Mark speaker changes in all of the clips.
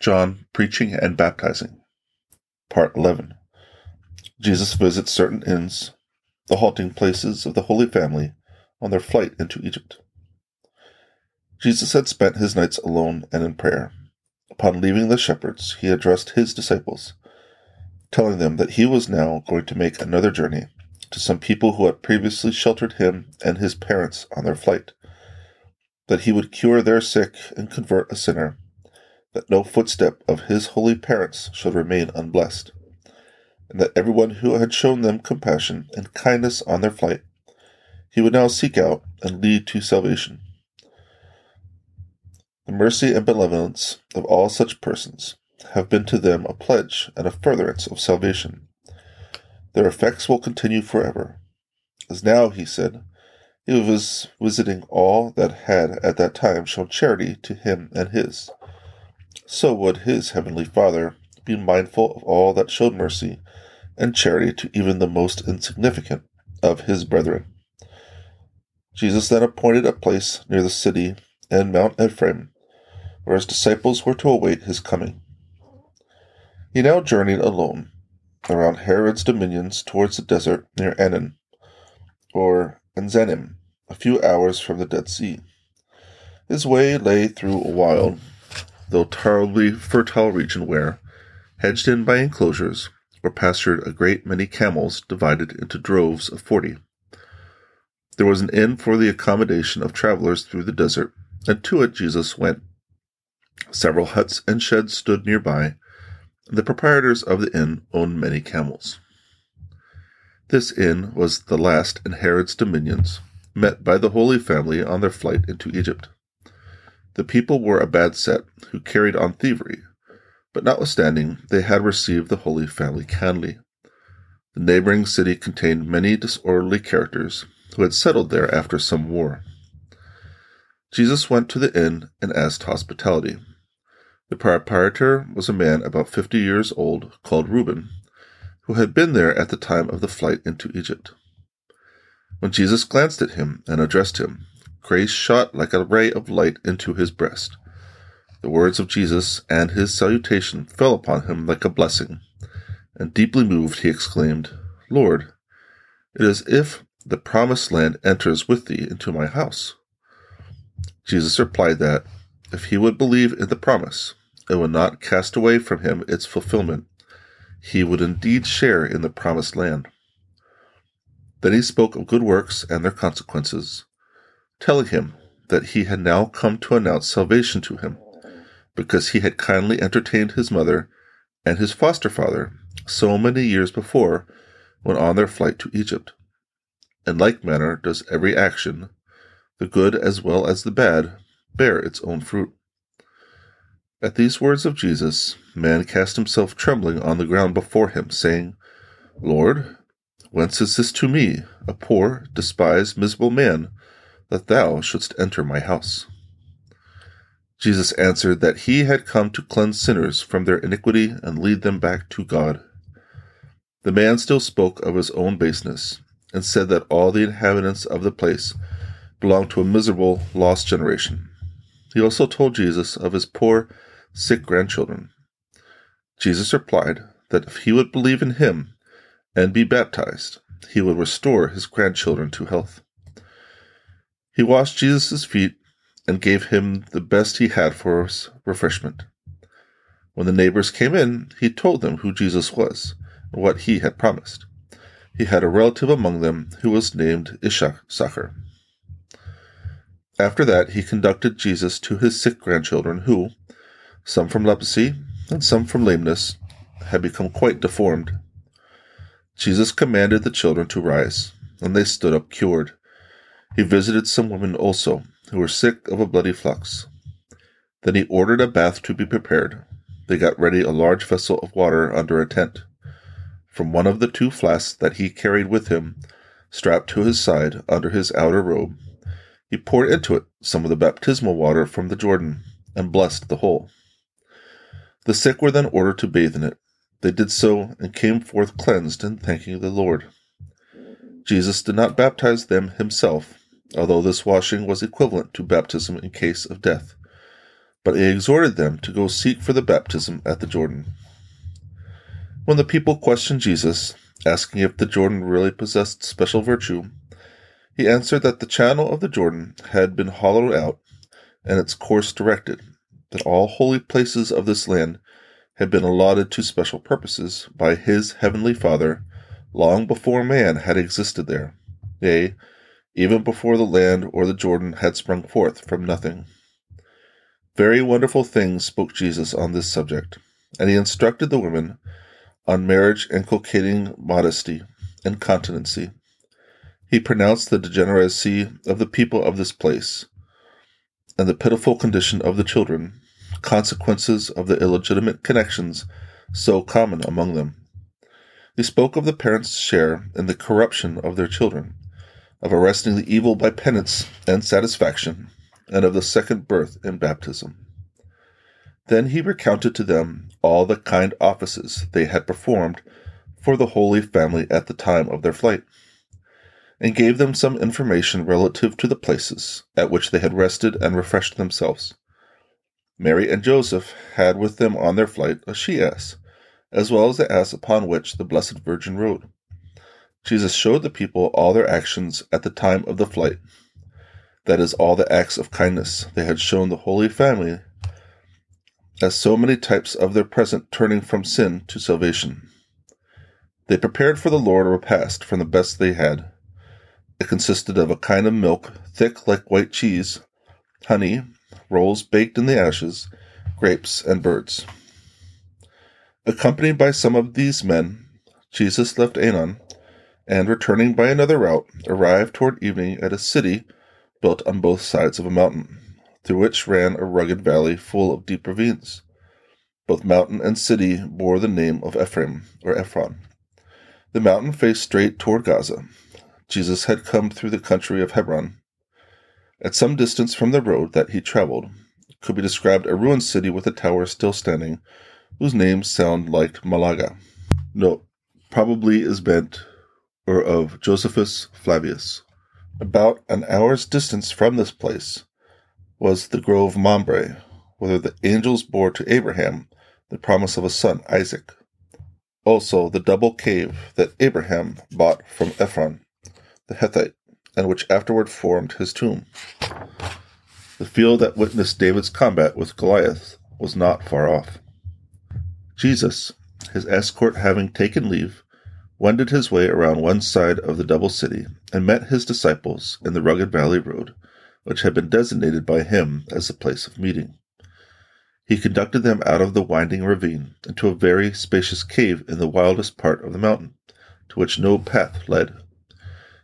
Speaker 1: John preaching and baptizing. Part 11. Jesus visits certain inns, the halting places of the Holy Family, on their flight into Egypt. Jesus had spent his nights alone and in prayer. Upon leaving the shepherds, he addressed his disciples, telling them that he was now going to make another journey to some people who had previously sheltered him and his parents on their flight, that he would cure their sick and convert a sinner, that no footstep of his holy parents should remain unblessed, and that everyone who had shown them compassion and kindness on their flight, he would now seek out and lead to salvation. The mercy and benevolence of all such persons have been to them a pledge and a furtherance of salvation. Their effects will continue forever. As now, he said, he was visiting all that had at that time shown charity to him and his. So would his heavenly Father be mindful of all that showed mercy and charity to even the most insignificant of his brethren. Jesus then appointed a place near the city and Mount Ephraim where his disciples were to await his coming. He now journeyed alone around Herod's dominions towards the desert near Aenon, or Enzanim, a few hours from the Dead Sea. His way lay through a wild, though terribly fertile region where, hedged in by enclosures, were pastured a great many camels divided into droves of forty. There was an inn for the accommodation of travelers through the desert, and to it Jesus went. Several huts and sheds stood nearby. And the proprietors of the inn owned many camels. This inn was the last in Herod's dominions, met by the Holy Family on their flight into Egypt. The people were a bad set, who carried on thievery, but notwithstanding, they had received the Holy Family kindly. The neighboring city contained many disorderly characters who had settled there after some war. Jesus went to the inn and asked hospitality. The proprietor was a man about fifty years old called Reuben, who had been there at the time of the flight into Egypt. When Jesus glanced at him and addressed him, grace shot like a ray of light into his breast. The words of Jesus and his salutation fell upon him like a blessing, and deeply moved, he exclaimed, Lord, it is if the promised land enters with thee into my house. Jesus replied that, if he would believe in the promise, and would not cast away from him its fulfillment, he would indeed share in the promised land. Then he spoke of good works and their consequences, telling him that he had now come to announce salvation to him, because he had kindly entertained his mother and his foster father so many years before when on their flight to Egypt. In like manner does every action, the good as well as the bad, bear its own fruit. At these words of Jesus, man cast himself trembling on the ground before him, saying, Lord, whence is this to me, a poor, despised, miserable man, that thou shouldst enter my house? Jesus answered that he had come to cleanse sinners from their iniquity and lead them back to God. The man still spoke of his own baseness, and said that all the inhabitants of the place belonged to a miserable, lost generation. He also told Jesus of his poor, sick grandchildren. Jesus replied that if he would believe in him and be baptized, he would restore his grandchildren to health. He washed Jesus' feet and gave him the best he had for refreshment. When the neighbors came in, he told them who Jesus was and what he had promised. He had a relative among them who was named Issachar. After that, he conducted Jesus to his sick grandchildren, who, some from leprosy, and some from lameness, had become quite deformed. Jesus commanded the children to rise, and they stood up cured. He visited some women also, who were sick of a bloody flux. Then he ordered a bath to be prepared. They got ready a large vessel of water under a tent. From one of the two flasks that he carried with him, strapped to his side under his outer robe, he poured into it some of the baptismal water from the Jordan, and blessed the whole. The sick were then ordered to bathe in it. They did so and came forth cleansed and thanking the Lord. Jesus did not baptize them himself, although this washing was equivalent to baptism in case of death. but he exhorted them to go seek for the baptism at the Jordan. When the people questioned Jesus, asking if the Jordan really possessed special virtue, he answered that the channel of the Jordan had been hollowed out and its course directed, that all holy places of this land had been allotted to special purposes by his heavenly Father long before man had existed there, yea, even before the land or the Jordan had sprung forth from nothing. Very wonderful things spoke Jesus on this subject, and he instructed the women on marriage inculcating modesty and continency. He pronounced the degeneracy of the people of this place and the pitiful condition of the children, consequences of the illegitimate connections so common among them. He spoke of the parents' share in the corruption of their children, of arresting the evil by penance and satisfaction, and of the second birth in baptism. Then he recounted to them all the kind offices they had performed for the Holy Family at the time of their flight, and gave them some information relative to the places at which they had rested and refreshed themselves. Mary and Joseph had with them on their flight a she ass, as well as the ass upon which the Blessed Virgin rode. Jesus showed the people all their actions at the time of the flight, that is, all the acts of kindness they had shown the Holy Family, as so many types of their present turning from sin to salvation. They prepared for the Lord a repast from the best they had. It consisted of a kind of milk, thick like white cheese, honey, rolls baked in the ashes, grapes, and birds. Accompanied by some of these men, Jesus left Aenon, and returning by another route, arrived toward evening at a city built on both sides of a mountain, through which ran a rugged valley full of deep ravines. Both mountain and city bore the name of Ephraim, or Ephron. The mountain faced straight toward Gaza. Jesus had come through the country of Hebron. At some distance from the road that he traveled could be described a ruined city with a tower still standing, whose names sound like Malaga. No, probably is bent of Josephus Flavius. About an hour's distance from this place was the grove Mamre, whither the angels bore to Abraham the promise of a son, Isaac. Also the double cave that Abraham bought from Ephron the Hethite, and which afterward formed his tomb. The field that witnessed David's combat with Goliath was not far off. Jesus, his escort having taken leave, wended his way around one side of the double city and met his disciples in the rugged valley road, which had been designated by him as the place of meeting. He conducted them out of the winding ravine into a very spacious cave in the wildest part of the mountain, to which no path led.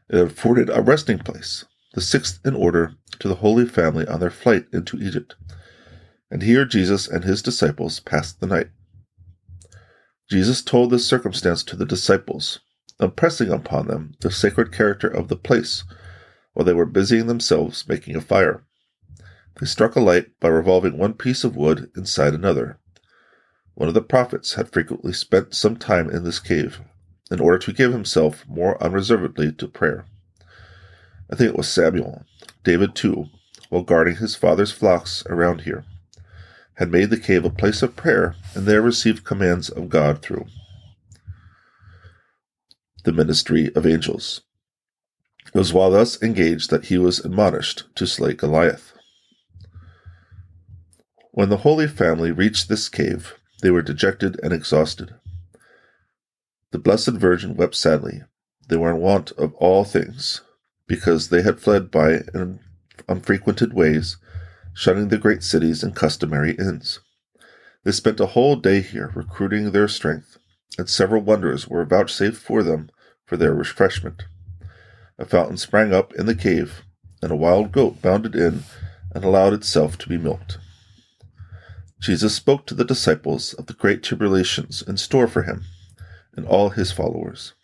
Speaker 1: It afforded a resting place, the sixth in order to the Holy Family on their flight into Egypt. And here Jesus and his disciples passed the night. Jesus told this circumstance to the disciples, impressing upon them the sacred character of the place, while they were busying themselves making a fire. They struck a light by revolving one piece of wood inside another. One of the prophets had frequently spent some time in this cave, in order to give himself more unreservedly to prayer. I think it was Samuel. David, too, while guarding his father's flocks around here had made the cave a place of prayer and there received commands of God through the ministry of angels. It was while thus engaged that he was admonished to slay Goliath. When the Holy Family reached this cave, they were dejected and exhausted. The Blessed Virgin wept sadly. They were in want of all things, because they had fled by unfrequented ways shunning the great cities and customary inns. They spent a whole day here recruiting their strength, and several wonders were vouchsafed for them for their refreshment. A fountain sprang up in the cave, and a wild goat bounded in and allowed itself to be milked. Jesus spoke to the disciples of the great tribulations in store for him and all his followers,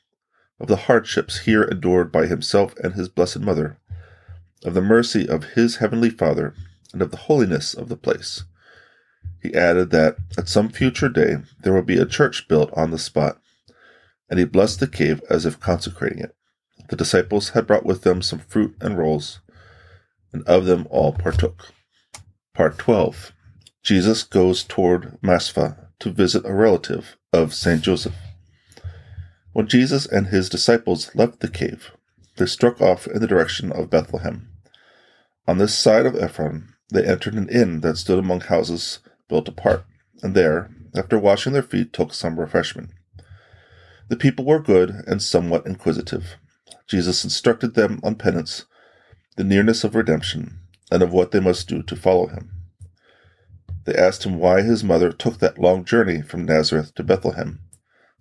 Speaker 1: of the hardships here endured by himself and his blessed mother, of the mercy of his heavenly Father and of the holiness of the place. He added that at some future day there would be a church built on the spot, and he blessed the cave as if consecrating it. The disciples had brought with them some fruit and rolls, and of them all partook. Part 12 Jesus goes toward Maspha to visit a relative of Saint Joseph. When Jesus and his disciples left the cave, they struck off in the direction of Bethlehem. On this side of Ephraim, they entered an inn that stood among houses built apart, and there, after washing their feet, took some refreshment. The people were good and somewhat inquisitive. Jesus instructed them on penance, the nearness of redemption, and of what they must do to follow him. They asked him why his mother took that long journey from Nazareth to Bethlehem,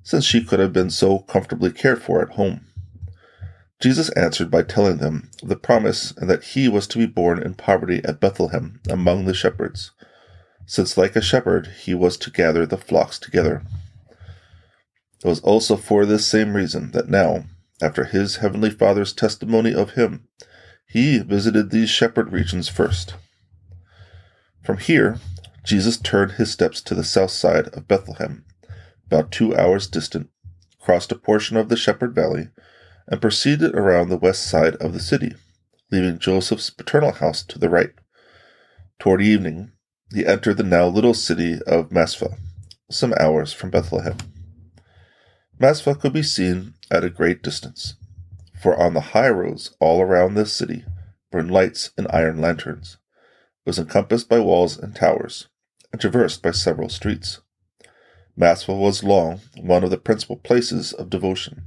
Speaker 1: since she could have been so comfortably cared for at home. Jesus answered by telling them the promise and that he was to be born in poverty at Bethlehem among the shepherds, since like a shepherd he was to gather the flocks together. It was also for this same reason that now, after his heavenly Father's testimony of him, he visited these shepherd regions first. From here, Jesus turned his steps to the south side of Bethlehem, about two hours distant, crossed a portion of the Shepherd Valley, and proceeded around the west side of the city, leaving Joseph's paternal house to the right. Toward evening, he entered the now little city of Maspha, some hours from Bethlehem. Maspha could be seen at a great distance, for on the high roads all around this city burned lights and iron lanterns. It was encompassed by walls and towers, and traversed by several streets. Maspha was long one of the principal places of devotion.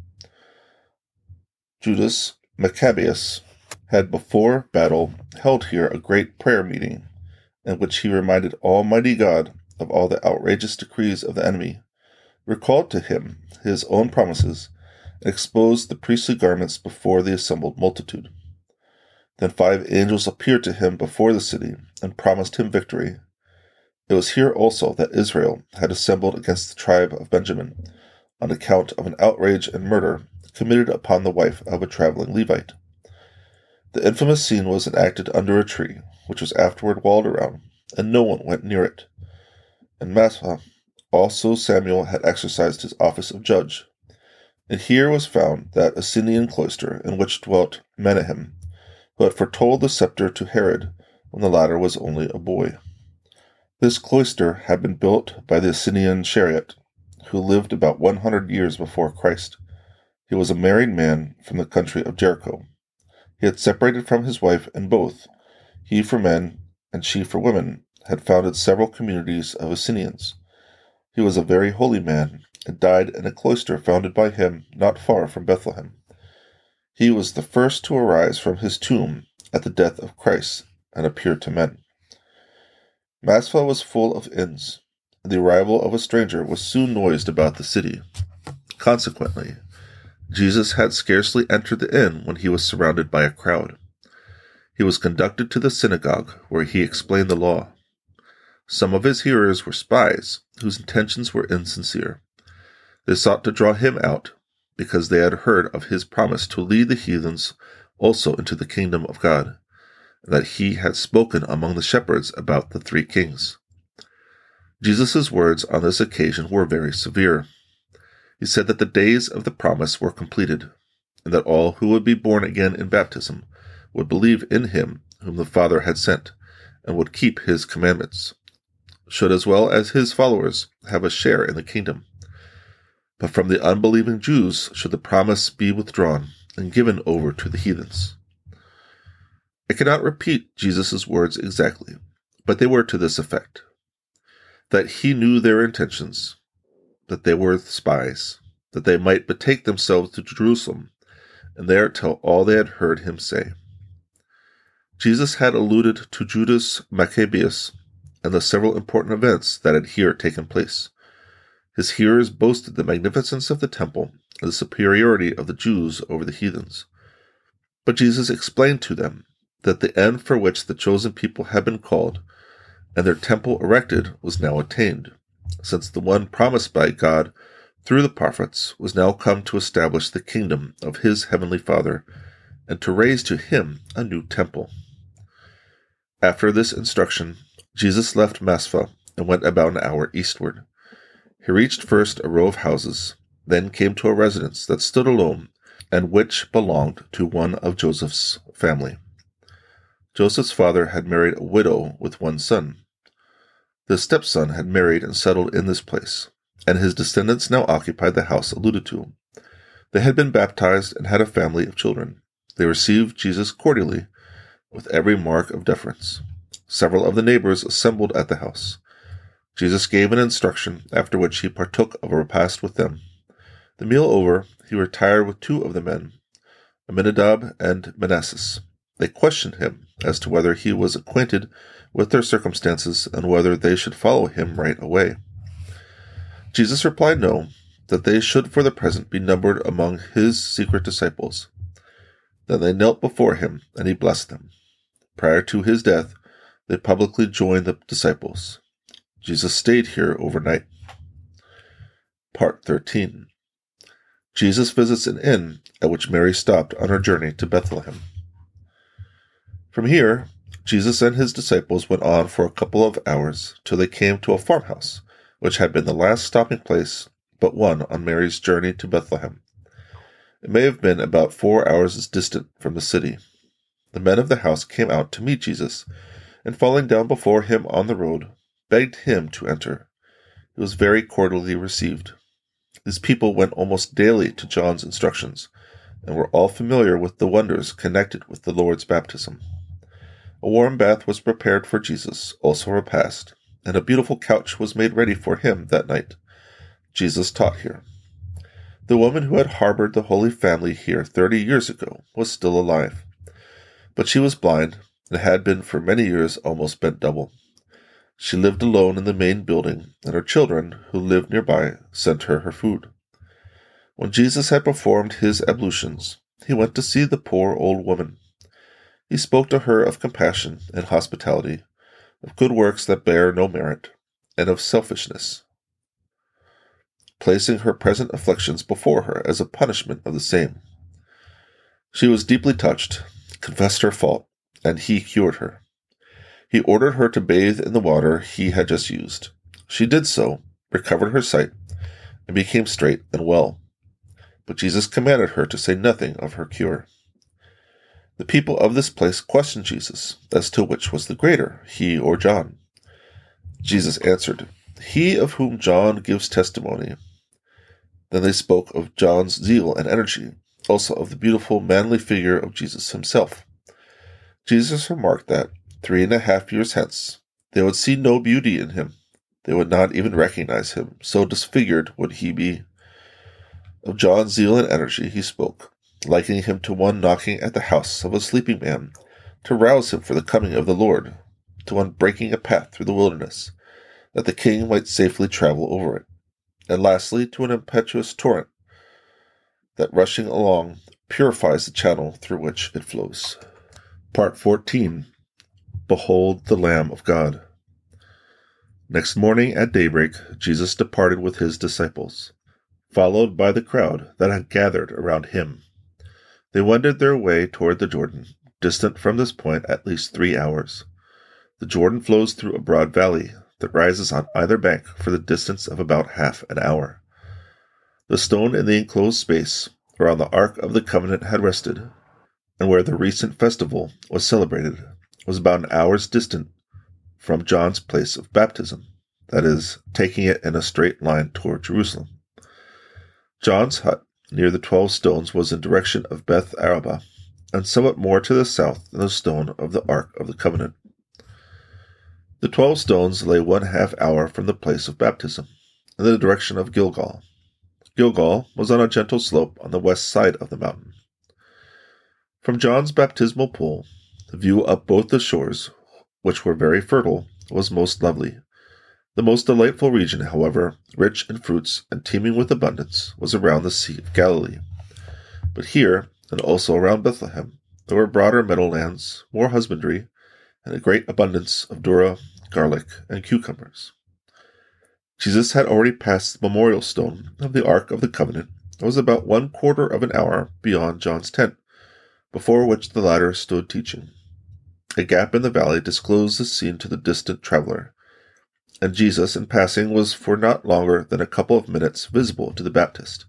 Speaker 1: Judas Maccabeus had before battle held here a great prayer meeting, in which he reminded Almighty God of all the outrageous decrees of the enemy, recalled to him his own promises, and exposed the priestly garments before the assembled multitude. Then five angels appeared to him before the city and promised him victory it was here also that Israel had assembled against the tribe of Benjamin on account of an outrage and murder committed upon the wife of a traveling Levite. The infamous scene was enacted under a tree, which was afterward walled around, and no one went near it. In Maspha also Samuel had exercised his office of judge. And here was found that Essenian cloister in which dwelt Menahem, who had foretold the scepter to Herod when the latter was only a boy. This cloister had been built by the Essenian Chariot, who lived about one hundred years before Christ. He was a married man from the country of Jericho. He had separated from his wife, and both, he for men and she for women, had founded several communities of Essenians. He was a very holy man, and died in a cloister founded by him not far from Bethlehem. He was the first to arise from his tomb at the death of Christ and appear to men. Maspha was full of inns, and the arrival of a stranger was soon noised about the city. Consequently, Jesus had scarcely entered the inn when he was surrounded by a crowd. He was conducted to the synagogue, where he explained the law. Some of his hearers were spies, whose intentions were insincere. They sought to draw him out, because they had heard of his promise to lead the heathens also into the kingdom of God and that he had spoken among the shepherds about the three kings. Jesus' words on this occasion were very severe. He said that the days of the promise were completed, and that all who would be born again in baptism would believe in him whom the Father had sent, and would keep his commandments, should as well as his followers have a share in the kingdom. But from the unbelieving Jews should the promise be withdrawn and given over to the heathens. I cannot repeat Jesus' words exactly, but they were to this effect that he knew their intentions, that they were spies, that they might betake themselves to Jerusalem, and there tell all they had heard him say. Jesus had alluded to Judas Maccabeus and the several important events that had here taken place. His hearers boasted the magnificence of the temple and the superiority of the Jews over the heathens. But Jesus explained to them that the end for which the chosen people had been called and their temple erected was now attained, since the one promised by God through the prophets was now come to establish the kingdom of his heavenly Father and to raise to him a new temple. After this instruction, Jesus left Maspha and went about an hour eastward. He reached first a row of houses, then came to a residence that stood alone and which belonged to one of Joseph's family. Joseph's father had married a widow with one son. The stepson had married and settled in this place, and his descendants now occupied the house alluded to. They had been baptized and had a family of children. They received Jesus cordially, with every mark of deference. Several of the neighbors assembled at the house. Jesus gave an instruction, after which he partook of a repast with them. The meal over, he retired with two of the men, Aminadab and Manasses. They questioned him as to whether he was acquainted with their circumstances and whether they should follow him right away. Jesus replied no, that they should for the present be numbered among his secret disciples. Then they knelt before him, and he blessed them. Prior to his death, they publicly joined the disciples. Jesus stayed here overnight. Part 13 Jesus visits an inn at which Mary stopped on her journey to Bethlehem. From here, Jesus and his disciples went on for a couple of hours till they came to a farmhouse, which had been the last stopping place but one on Mary's journey to Bethlehem. It may have been about four hours distant from the city. The men of the house came out to meet Jesus, and falling down before him on the road, begged him to enter. He was very cordially received. These people went almost daily to John's instructions, and were all familiar with the wonders connected with the Lord's baptism. A warm bath was prepared for Jesus, also a repast, and a beautiful couch was made ready for him that night. Jesus taught here. The woman who had harbored the Holy Family here thirty years ago was still alive, but she was blind and had been for many years almost bent double. She lived alone in the main building, and her children, who lived nearby, sent her her food. When Jesus had performed his ablutions, he went to see the poor old woman. He spoke to her of compassion and hospitality, of good works that bear no merit, and of selfishness, placing her present afflictions before her as a punishment of the same. She was deeply touched, confessed her fault, and he cured her. He ordered her to bathe in the water he had just used. She did so, recovered her sight, and became straight and well. But Jesus commanded her to say nothing of her cure. The people of this place questioned Jesus as to which was the greater, he or John. Jesus answered, He of whom John gives testimony. Then they spoke of John's zeal and energy, also of the beautiful, manly figure of Jesus himself. Jesus remarked that, three and a half years hence, they would see no beauty in him. They would not even recognize him, so disfigured would he be. Of John's zeal and energy he spoke, likening him to one knocking at the house of a sleeping man, to rouse him for the coming of the Lord, to one breaking a path through the wilderness, that the king might safely travel over it, and lastly to an impetuous torrent that rushing along purifies the channel through which it flows. Part 14 Behold the Lamb of God. Next morning at daybreak, Jesus departed with his disciples, followed by the crowd that had gathered around him. They wended their way toward the Jordan, distant from this point at least three hours. The Jordan flows through a broad valley that rises on either bank for the distance of about half an hour. The stone in the enclosed space whereon the Ark of the Covenant had rested, and where the recent festival was celebrated, was about an hour's distant from John's place of baptism, that is, taking it in a straight line toward Jerusalem. John's hut near the twelve stones was in direction of Beth Araba, and somewhat more to the south than the stone of the Ark of the Covenant. The twelve stones lay one half hour from the place of baptism, in the direction of Gilgal. Gilgal was on a gentle slope on the west side of the mountain. From John's baptismal pool, the view up both the shores, which were very fertile, was most lovely, the most delightful region, however, rich in fruits and teeming with abundance, was around the Sea of Galilee. But here, and also around Bethlehem, there were broader meadowlands, more husbandry, and a great abundance of durra, garlic, and cucumbers. Jesus had already passed the memorial stone of the Ark of the Covenant and was about one quarter of an hour beyond John's tent, before which the latter stood teaching. A gap in the valley disclosed the scene to the distant traveler, and Jesus, in passing, was for not longer than a couple of minutes visible to the Baptist.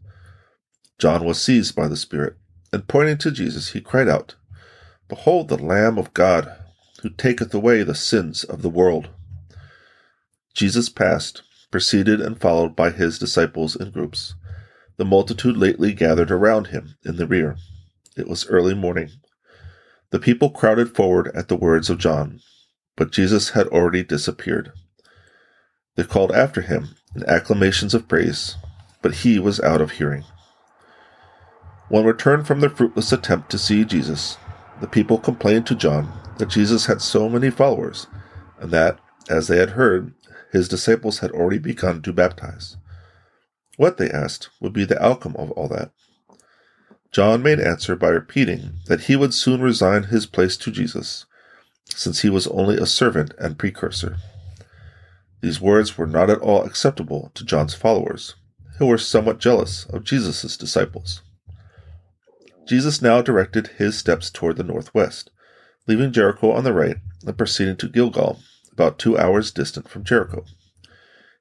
Speaker 1: John was seized by the Spirit, and pointing to Jesus, he cried out, Behold the Lamb of God, who taketh away the sins of the world. Jesus passed, preceded and followed by his disciples in groups. The multitude lately gathered around him in the rear. It was early morning. The people crowded forward at the words of John, but Jesus had already disappeared. They called after him in acclamations of praise, but he was out of hearing. When returned from their fruitless attempt to see Jesus, the people complained to John that Jesus had so many followers, and that, as they had heard, his disciples had already begun to baptize. What, they asked, would be the outcome of all that? John made answer by repeating that he would soon resign his place to Jesus, since he was only a servant and precursor. These words were not at all acceptable to John's followers, who were somewhat jealous of Jesus' disciples. Jesus now directed his steps toward the northwest, leaving Jericho on the right and proceeding to Gilgal, about two hours distant from Jericho.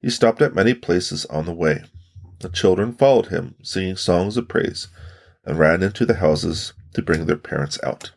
Speaker 1: He stopped at many places on the way. The children followed him, singing songs of praise, and ran into the houses to bring their parents out.